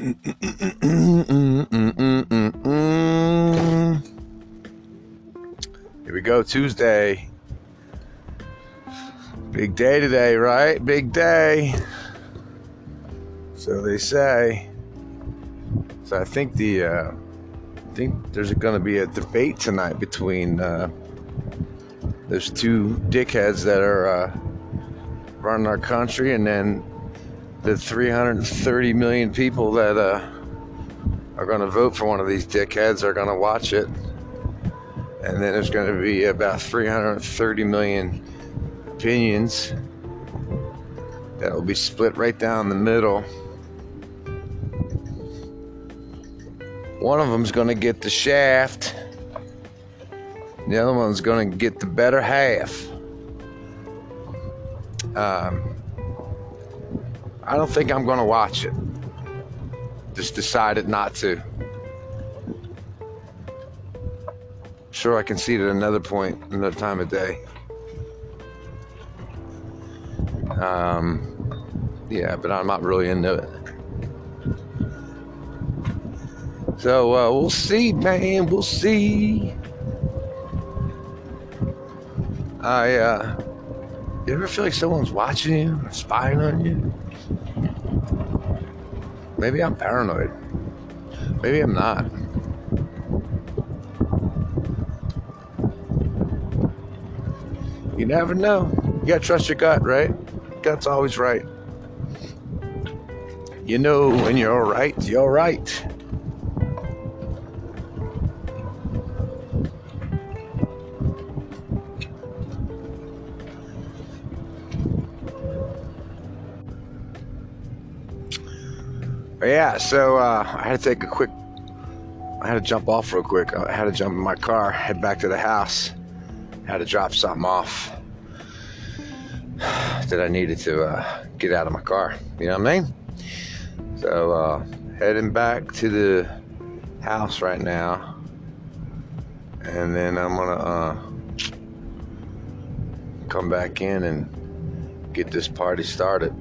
Here we go, Tuesday. Big day today, right? Big day. So they say. So I think the uh, I think there's going to be a debate tonight between uh, those two dickheads that are uh, running our country, and then the 330 million people that uh, are going to vote for one of these dickheads are going to watch it. And then there's going to be about 330 million opinions that will be split right down the middle. One of them's going to get the shaft. The other one's going to get the better half. Um, I don't think I'm going to watch it. Just decided not to. Sure, I can see it at another point, another time of day. Um, yeah, but I'm not really into it. So uh, we'll see, man. We'll see. I uh, you ever feel like someone's watching you, or spying on you? Maybe I'm paranoid. Maybe I'm not. You never know. You gotta trust your gut, right? Gut's always right. You know when you're right, you're right. Yeah, so uh, I had to take a quick. I had to jump off real quick. I had to jump in my car, head back to the house. Had to drop something off that I needed to uh, get out of my car. You know what I mean? So uh, heading back to the house right now, and then I'm gonna uh, come back in and get this party started.